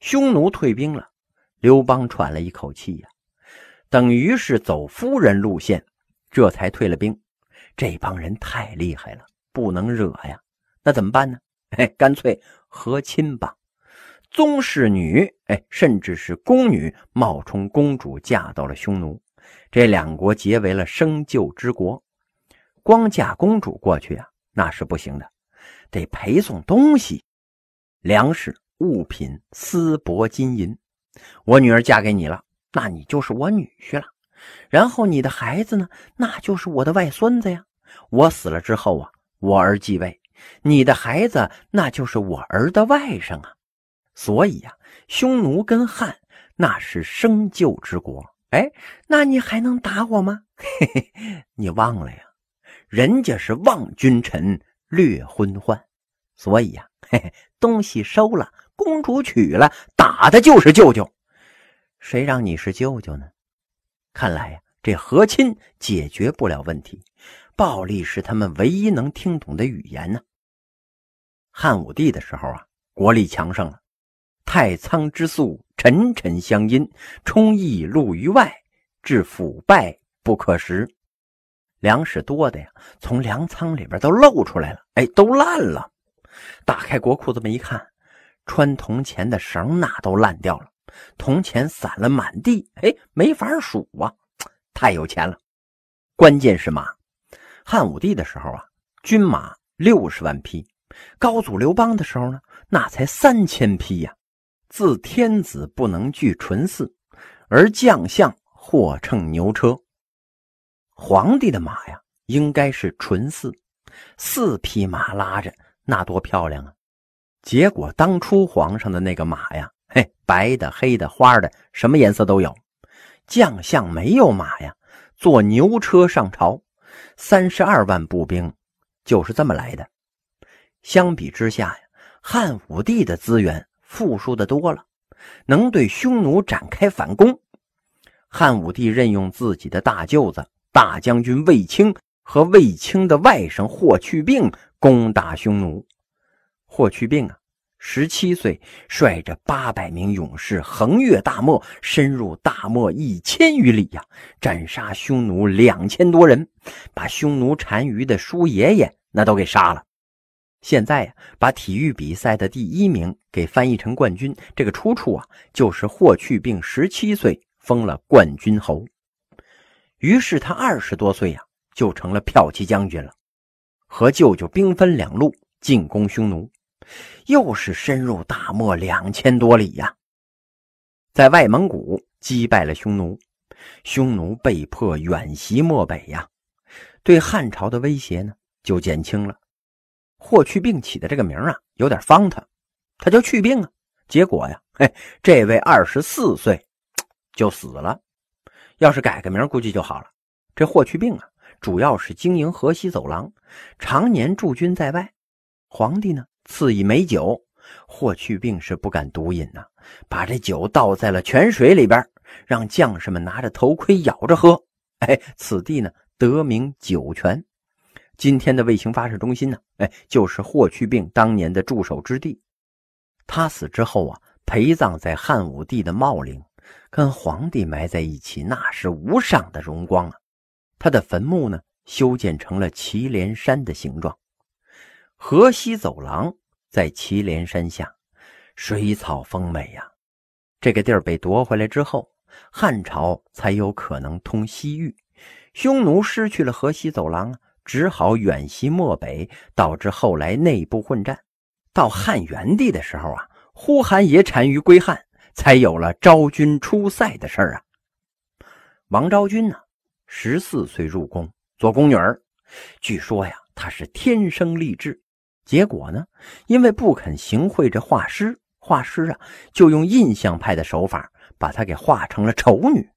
匈奴退兵了，刘邦喘了一口气呀，等于是走夫人路线，这才退了兵。这帮人太厉害了，不能惹呀。那怎么办呢？哎，干脆和亲吧。宗室女，哎，甚至是宫女，冒充公主嫁到了匈奴，这两国结为了生旧之国。光嫁公主过去啊，那是不行的，得陪送东西，粮食、物品、丝帛、金银。我女儿嫁给你了，那你就是我女婿了。然后你的孩子呢，那就是我的外孙子呀。我死了之后啊，我儿继位，你的孩子那就是我儿的外甥啊。所以呀，匈奴跟汉那是生旧之国。哎，那你还能打我吗？嘿嘿，你忘了呀，人家是望君臣，略昏患。所以呀，嘿嘿，东西收了，公主娶了，打的就是舅舅。谁让你是舅舅呢？看来呀，这和亲解决不了问题，暴力是他们唯一能听懂的语言呢。汉武帝的时候啊，国力强盛了。太仓之粟，沉沉相因，充溢露于外，致腐败不可食。粮食多的呀，从粮仓里边都露出来了，哎，都烂了。打开国库这么一看，穿铜钱的绳那都烂掉了，铜钱散了满地，哎，没法数啊，太有钱了。关键是马，汉武帝的时候啊，军马六十万匹，高祖刘邦的时候呢，那才三千匹呀。自天子不能拒纯嗣，而将相或乘牛车。皇帝的马呀，应该是纯嗣，四匹马拉着，那多漂亮啊！结果当初皇上的那个马呀，嘿，白的、黑的、花的，什么颜色都有。将相没有马呀，坐牛车上朝，三十二万步兵就是这么来的。相比之下呀，汉武帝的资源。富庶的多了，能对匈奴展开反攻。汉武帝任用自己的大舅子大将军卫青和卫青的外甥霍去病攻打匈奴。霍去病啊，十七岁，率着八百名勇士横越大漠，深入大漠一千余里呀，斩杀匈奴两千多人，把匈奴单于的叔爷爷那都给杀了。现在呀，把体育比赛的第一名给翻译成冠军，这个出处啊，就是霍去病十七岁封了冠军侯，于是他二十多岁呀，就成了骠骑将军了，和舅舅兵分两路进攻匈奴，又是深入大漠两千多里呀，在外蒙古击败了匈奴，匈奴被迫远袭漠北呀，对汉朝的威胁呢就减轻了。霍去病起的这个名啊，有点方他，他叫去病啊。结果呀，嘿，这位二十四岁就死了。要是改个名，估计就好了。这霍去病啊，主要是经营河西走廊，常年驻军在外。皇帝呢，赐以美酒，霍去病是不敢独饮呐，把这酒倒在了泉水里边，让将士们拿着头盔咬着喝。哎，此地呢，得名酒泉。今天的卫星发射中心呢，哎，就是霍去病当年的驻守之地。他死之后啊，陪葬在汉武帝的茂陵，跟皇帝埋在一起，那是无上的荣光啊。他的坟墓呢，修建成了祁连山的形状。河西走廊在祁连山下，水草丰美呀。这个地儿被夺回来之后，汉朝才有可能通西域。匈奴失去了河西走廊啊。只好远袭漠北，导致后来内部混战。到汉元帝的时候啊，呼韩邪单于归汉，才有了昭君出塞的事儿啊。王昭君呢，十四岁入宫做宫女儿，据说呀，她是天生丽质。结果呢，因为不肯行贿这画师，画师啊就用印象派的手法把她给画成了丑女，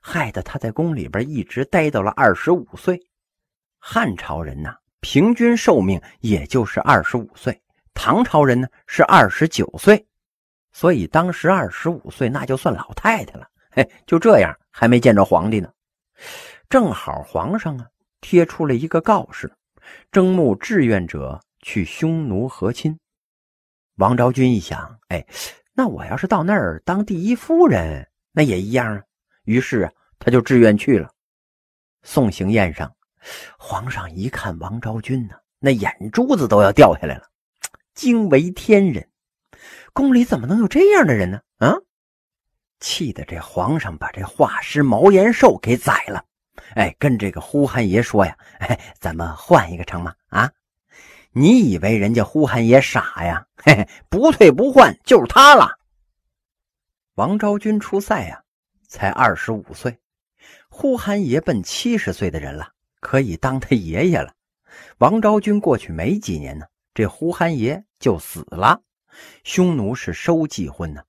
害得她在宫里边一直待到了二十五岁。汉朝人呐，平均寿命也就是二十五岁；唐朝人呢是二十九岁，所以当时二十五岁那就算老太太了。嘿，就这样还没见着皇帝呢。正好皇上啊贴出了一个告示，征募志愿者去匈奴和亲。王昭君一想，哎，那我要是到那儿当第一夫人，那也一样啊。于是啊，他就自愿去了。送行宴上，皇上一看王昭君呢，那眼珠子都要掉下来了，惊为天人。宫里怎么能有这样的人呢？啊！气得这皇上把这画师毛延寿给宰了。哎，跟这个呼韩爷说呀，哎，咱们换一个成吗？啊！你以为人家呼韩爷傻呀？嘿嘿，不退不换就是他了。王昭君出塞呀，才二十五岁。呼韩爷奔七十岁的人了，可以当他爷爷了。王昭君过去没几年呢，这呼韩爷就死了。匈奴是收继婚呢，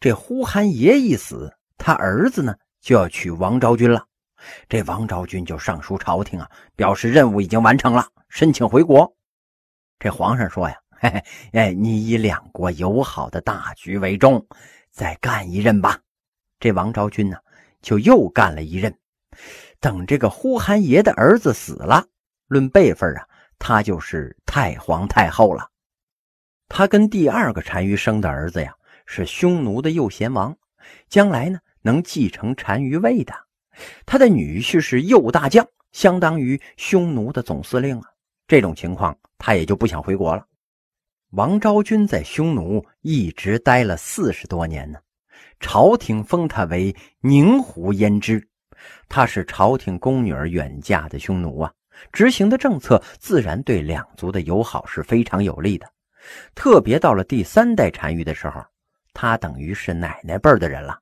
这呼韩爷一死，他儿子呢就要娶王昭君了。这王昭君就上书朝廷啊，表示任务已经完成了，申请回国。这皇上说呀：“嘿嘿，哎，你以两国友好的大局为重，再干一任吧。”这王昭君呢？就又干了一任，等这个呼韩爷的儿子死了，论辈分啊，他就是太皇太后了。他跟第二个单于生的儿子呀，是匈奴的右贤王，将来呢能继承单于位的。他的女婿是右大将，相当于匈奴的总司令啊。这种情况，他也就不想回国了。王昭君在匈奴一直待了四十多年呢。朝廷封她为宁胡胭脂，她是朝廷宫女儿远嫁的匈奴啊，执行的政策自然对两族的友好是非常有利的。特别到了第三代单于的时候，她等于是奶奶辈的人了。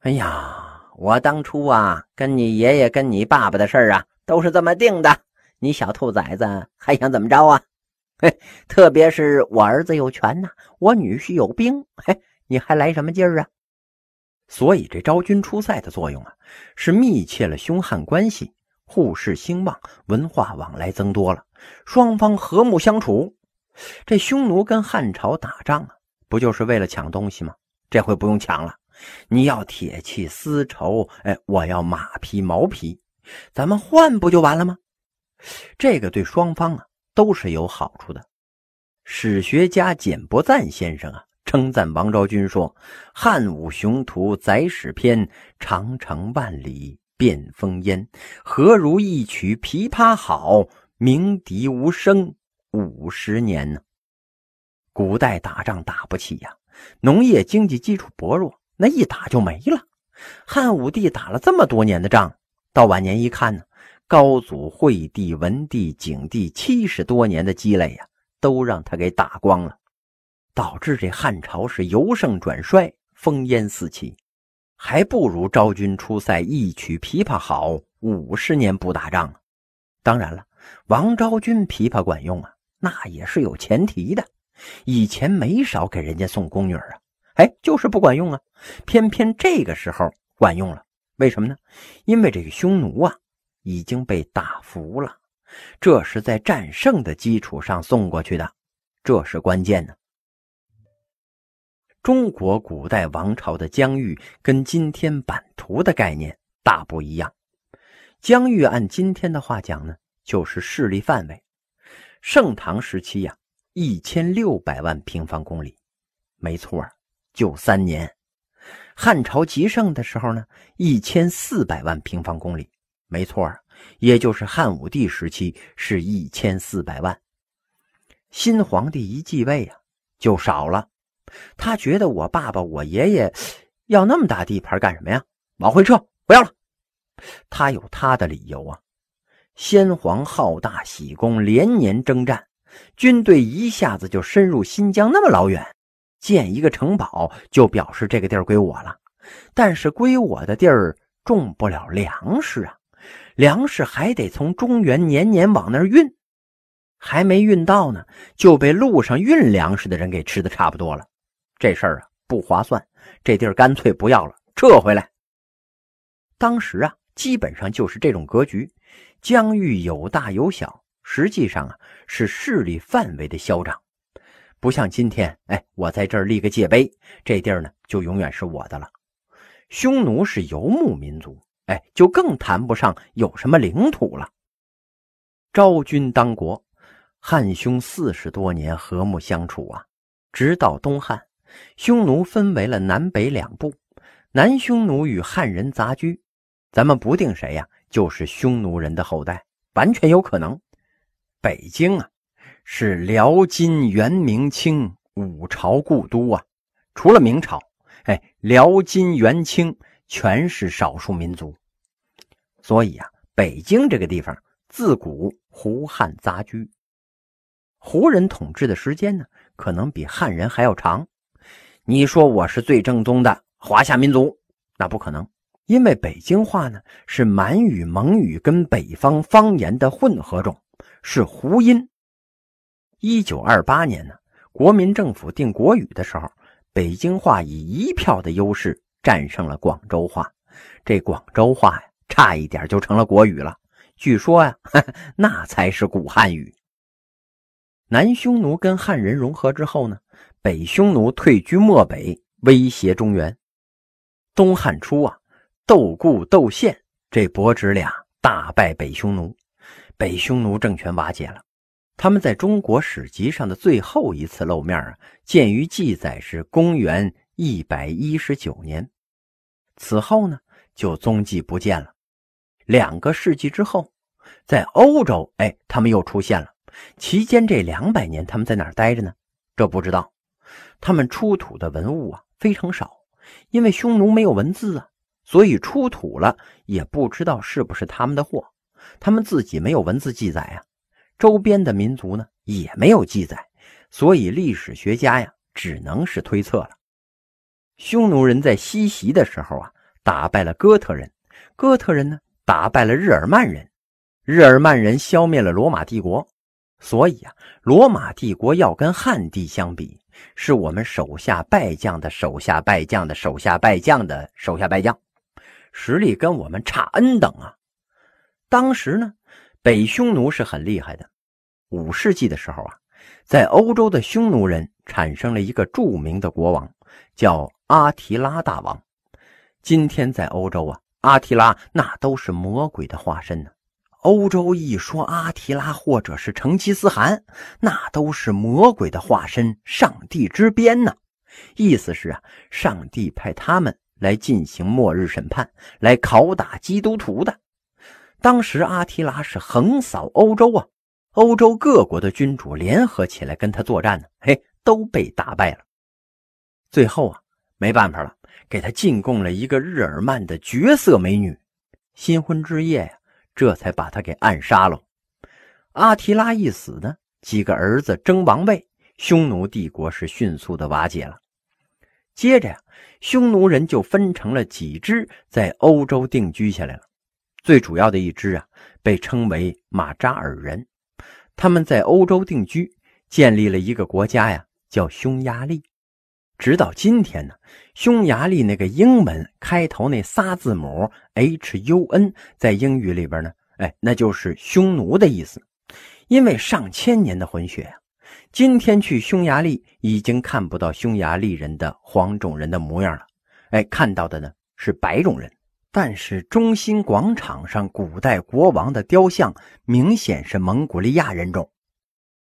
哎呀，我当初啊，跟你爷爷跟你爸爸的事儿啊，都是这么定的。你小兔崽子还想怎么着啊？嘿，特别是我儿子有权呐，我女婿有兵，嘿。你还来什么劲儿啊？所以这昭君出塞的作用啊，是密切了匈汉关系，互市兴旺，文化往来增多了，双方和睦相处。这匈奴跟汉朝打仗啊，不就是为了抢东西吗？这回不用抢了，你要铁器、丝绸，哎，我要马匹、毛皮，咱们换不就完了吗？这个对双方啊都是有好处的。史学家简伯赞先生啊。称赞王昭君说：“汉武雄图载史篇，长城万里变烽烟。何如一曲琵琶好，鸣笛无声五十年呢？”古代打仗打不起呀，农业经济基础薄弱，那一打就没了。汉武帝打了这么多年的仗，到晚年一看呢，高祖、惠帝、文帝、景帝七十多年的积累呀，都让他给打光了。导致这汉朝是由盛转衰，烽烟四起，还不如昭君出塞一曲琵琶好，五十年不打仗。当然了，王昭君琵琶管用啊，那也是有前提的。以前没少给人家送宫女啊，哎，就是不管用啊。偏偏这个时候管用了，为什么呢？因为这个匈奴啊已经被打服了，这是在战胜的基础上送过去的，这是关键呢。中国古代王朝的疆域跟今天版图的概念大不一样。疆域按今天的话讲呢，就是势力范围。盛唐时期呀，一千六百万平方公里，没错就三年。汉朝极盛的时候呢，一千四百万平方公里，没错也就是汉武帝时期是一千四百万。新皇帝一继位啊，就少了。他觉得我爸爸、我爷爷要那么大地盘干什么呀？往回撤，不要了。他有他的理由啊。先皇好大喜功，连年征战，军队一下子就深入新疆那么老远，建一个城堡就表示这个地儿归我了。但是归我的地儿种不了粮食啊，粮食还得从中原年年往那儿运，还没运到呢，就被路上运粮食的人给吃的差不多了。这事儿啊不划算，这地儿干脆不要了，撤回来。当时啊，基本上就是这种格局，疆域有大有小，实际上啊是势力范围的嚣张，不像今天，哎，我在这儿立个界碑，这地儿呢就永远是我的了。匈奴是游牧民族，哎，就更谈不上有什么领土了。昭君当国，汉匈四十多年和睦相处啊，直到东汉。匈奴分为了南北两部，南匈奴与汉人杂居，咱们不定谁呀，就是匈奴人的后代，完全有可能。北京啊，是辽金元明清五朝故都啊，除了明朝，哎，辽金元清全是少数民族，所以啊，北京这个地方自古胡汉杂居。胡人统治的时间呢，可能比汉人还要长。你说我是最正宗的华夏民族，那不可能，因为北京话呢是满语、蒙语跟北方方言的混合种，是胡音。一九二八年呢，国民政府定国语的时候，北京话以一票的优势战胜了广州话，这广州话呀，差一点就成了国语了。据说呀，那才是古汉语。南匈奴跟汉人融合之后呢，北匈奴退居漠北，威胁中原。东汉初啊，窦固、窦宪这伯侄俩大败北匈奴，北匈奴政权瓦解了。他们在中国史籍上的最后一次露面啊，鉴于记载是公元一百一十九年，此后呢就踪迹不见了。两个世纪之后，在欧洲，哎，他们又出现了。期间这两百年，他们在哪待着呢？这不知道。他们出土的文物啊非常少，因为匈奴没有文字啊，所以出土了也不知道是不是他们的货。他们自己没有文字记载啊，周边的民族呢也没有记载，所以历史学家呀只能是推测了。匈奴人在西袭的时候啊，打败了哥特人，哥特人呢打败了日耳曼人，日耳曼人消灭了罗马帝国。所以啊，罗马帝国要跟汉帝相比，是我们手下败将的手下败将的手下败将的手下败将，实力跟我们差 n 等啊。当时呢，北匈奴是很厉害的。五世纪的时候啊，在欧洲的匈奴人产生了一个著名的国王，叫阿提拉大王。今天在欧洲啊，阿提拉那都是魔鬼的化身呢。欧洲一说阿提拉或者是成吉思汗，那都是魔鬼的化身，上帝之鞭呢。意思是啊，上帝派他们来进行末日审判，来拷打基督徒的。当时阿提拉是横扫欧洲啊，欧洲各国的君主联合起来跟他作战呢，嘿，都被打败了。最后啊，没办法了，给他进贡了一个日耳曼的绝色美女，新婚之夜呀。这才把他给暗杀了。阿提拉一死呢，几个儿子争王位，匈奴帝国是迅速的瓦解了。接着呀，匈奴人就分成了几支，在欧洲定居下来了。最主要的一支啊，被称为马扎尔人，他们在欧洲定居，建立了一个国家呀，叫匈牙利。直到今天呢，匈牙利那个英文开头那仨字母 H U N，在英语里边呢，哎，那就是匈奴的意思。因为上千年的混血呀，今天去匈牙利已经看不到匈牙利人的黄种人的模样了，哎，看到的呢是白种人。但是中心广场上古代国王的雕像明显是蒙古利亚人种，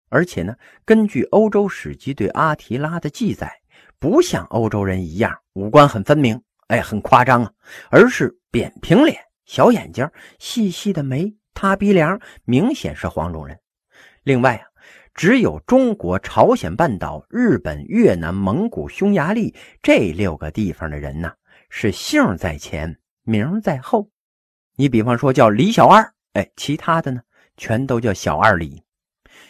而且呢，根据欧洲史籍对阿提拉的记载。不像欧洲人一样五官很分明，哎，很夸张啊，而是扁平脸、小眼睛、细细的眉、塌鼻梁，明显是黄种人。另外啊，只有中国、朝鲜半岛、日本、越南、蒙古、匈牙利这六个地方的人呢，是姓在前，名在后。你比方说叫李小二，哎，其他的呢，全都叫小二李。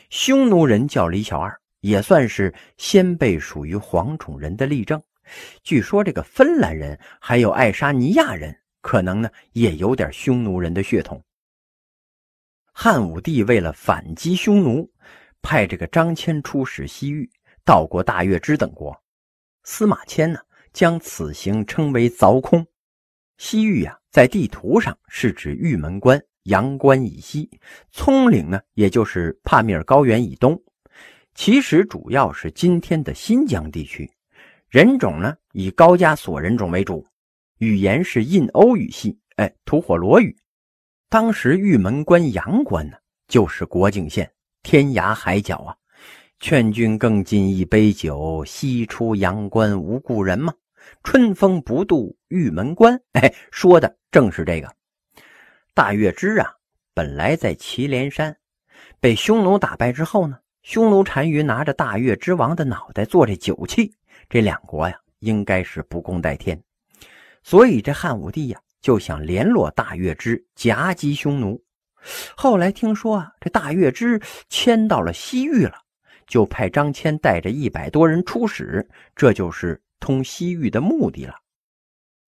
匈奴人叫李小二。也算是先辈属于黄种人的例证。据说这个芬兰人还有爱沙尼亚人，可能呢也有点匈奴人的血统。汉武帝为了反击匈奴，派这个张骞出使西域，到过大月支等国。司马迁呢将此行称为凿空。西域呀，在地图上是指玉门关、阳关以西，葱岭呢也就是帕米尔高原以东。其实主要是今天的新疆地区，人种呢以高加索人种为主，语言是印欧语系，哎，吐火罗语。当时玉门关阳关呢就是国境线，天涯海角啊，劝君更尽一杯酒，西出阳关无故人嘛。春风不度玉门关。哎，说的正是这个。大月支啊，本来在祁连山，被匈奴打败之后呢，匈奴单于拿着大月之王的脑袋做这酒器，这两国呀，应该是不共戴天。所以这汉武帝呀，就想联络大月支夹击匈奴。后来听说啊，这大月支迁到了西域了。就派张骞带着一百多人出使，这就是通西域的目的了。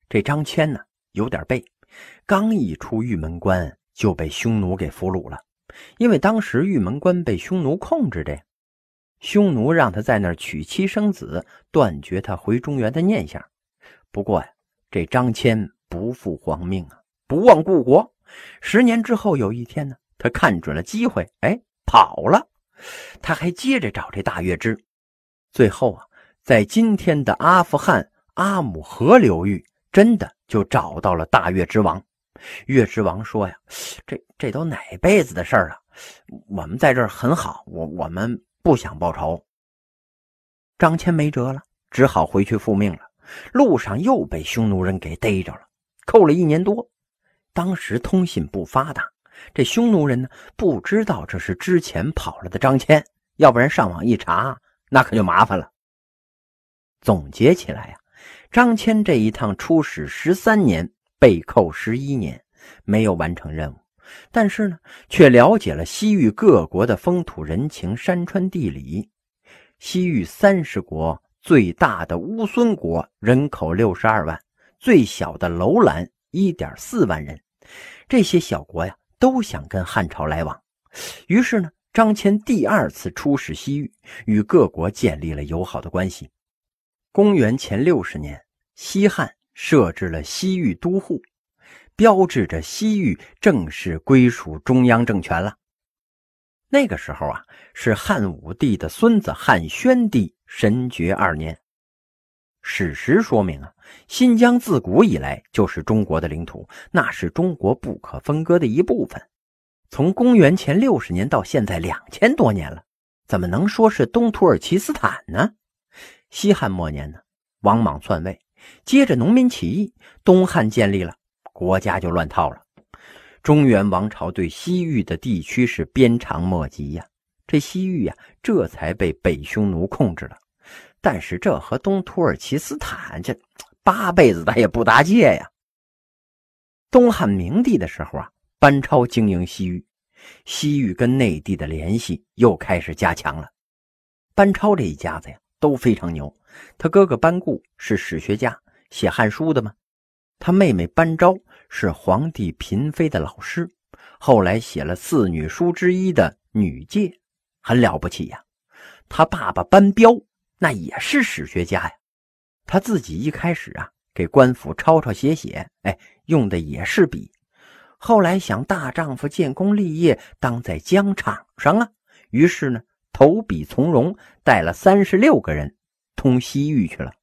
这张骞呢，有点背，刚一出玉门关就被匈奴给俘虏了。因为当时玉门关被匈奴控制着，匈奴让他在那儿娶妻生子，断绝他回中原的念想。不过呀，这张骞不负皇命啊，不忘故国。十年之后，有一天呢，他看准了机会，哎，跑了。他还接着找这大月支，最后啊，在今天的阿富汗阿姆河流域，真的就找到了大月之王。月之王说呀：“这这都哪辈子的事儿了？我们在这儿很好，我我们不想报仇。”张骞没辙了，只好回去复命了。路上又被匈奴人给逮着了，扣了一年多。当时通信不发达。这匈奴人呢，不知道这是之前跑了的张骞，要不然上网一查，那可就麻烦了。总结起来呀，张骞这一趟出使十三年，被扣十一年，没有完成任务，但是呢，却了解了西域各国的风土人情、山川地理。西域三十国，最大的乌孙国人口六十二万，最小的楼兰一点四万人，这些小国呀。都想跟汉朝来往，于是呢，张骞第二次出使西域，与各国建立了友好的关系。公元前六十年，西汉设置了西域都护，标志着西域正式归属中央政权了。那个时候啊，是汉武帝的孙子汉宣帝神爵二年。史实说明啊。新疆自古以来就是中国的领土，那是中国不可分割的一部分。从公元前六十年到现在两千多年了，怎么能说是东土耳其斯坦呢？西汉末年呢，王莽篡位，接着农民起义，东汉建立了，国家就乱套了。中原王朝对西域的地区是鞭长莫及呀，这西域呀，这才被北匈奴控制了。但是这和东土耳其斯坦这。八辈子他也不搭界呀。东汉明帝的时候啊，班超经营西域，西域跟内地的联系又开始加强了。班超这一家子呀都非常牛，他哥哥班固是史学家，写《汉书》的嘛。他妹妹班昭是皇帝嫔妃的老师，后来写了四女书之一的《女诫》，很了不起呀。他爸爸班彪那也是史学家呀。他自己一开始啊，给官府抄抄写写，哎，用的也是笔。后来想大丈夫建功立业，当在疆场上啊，于是呢，投笔从戎，带了三十六个人通西域去了。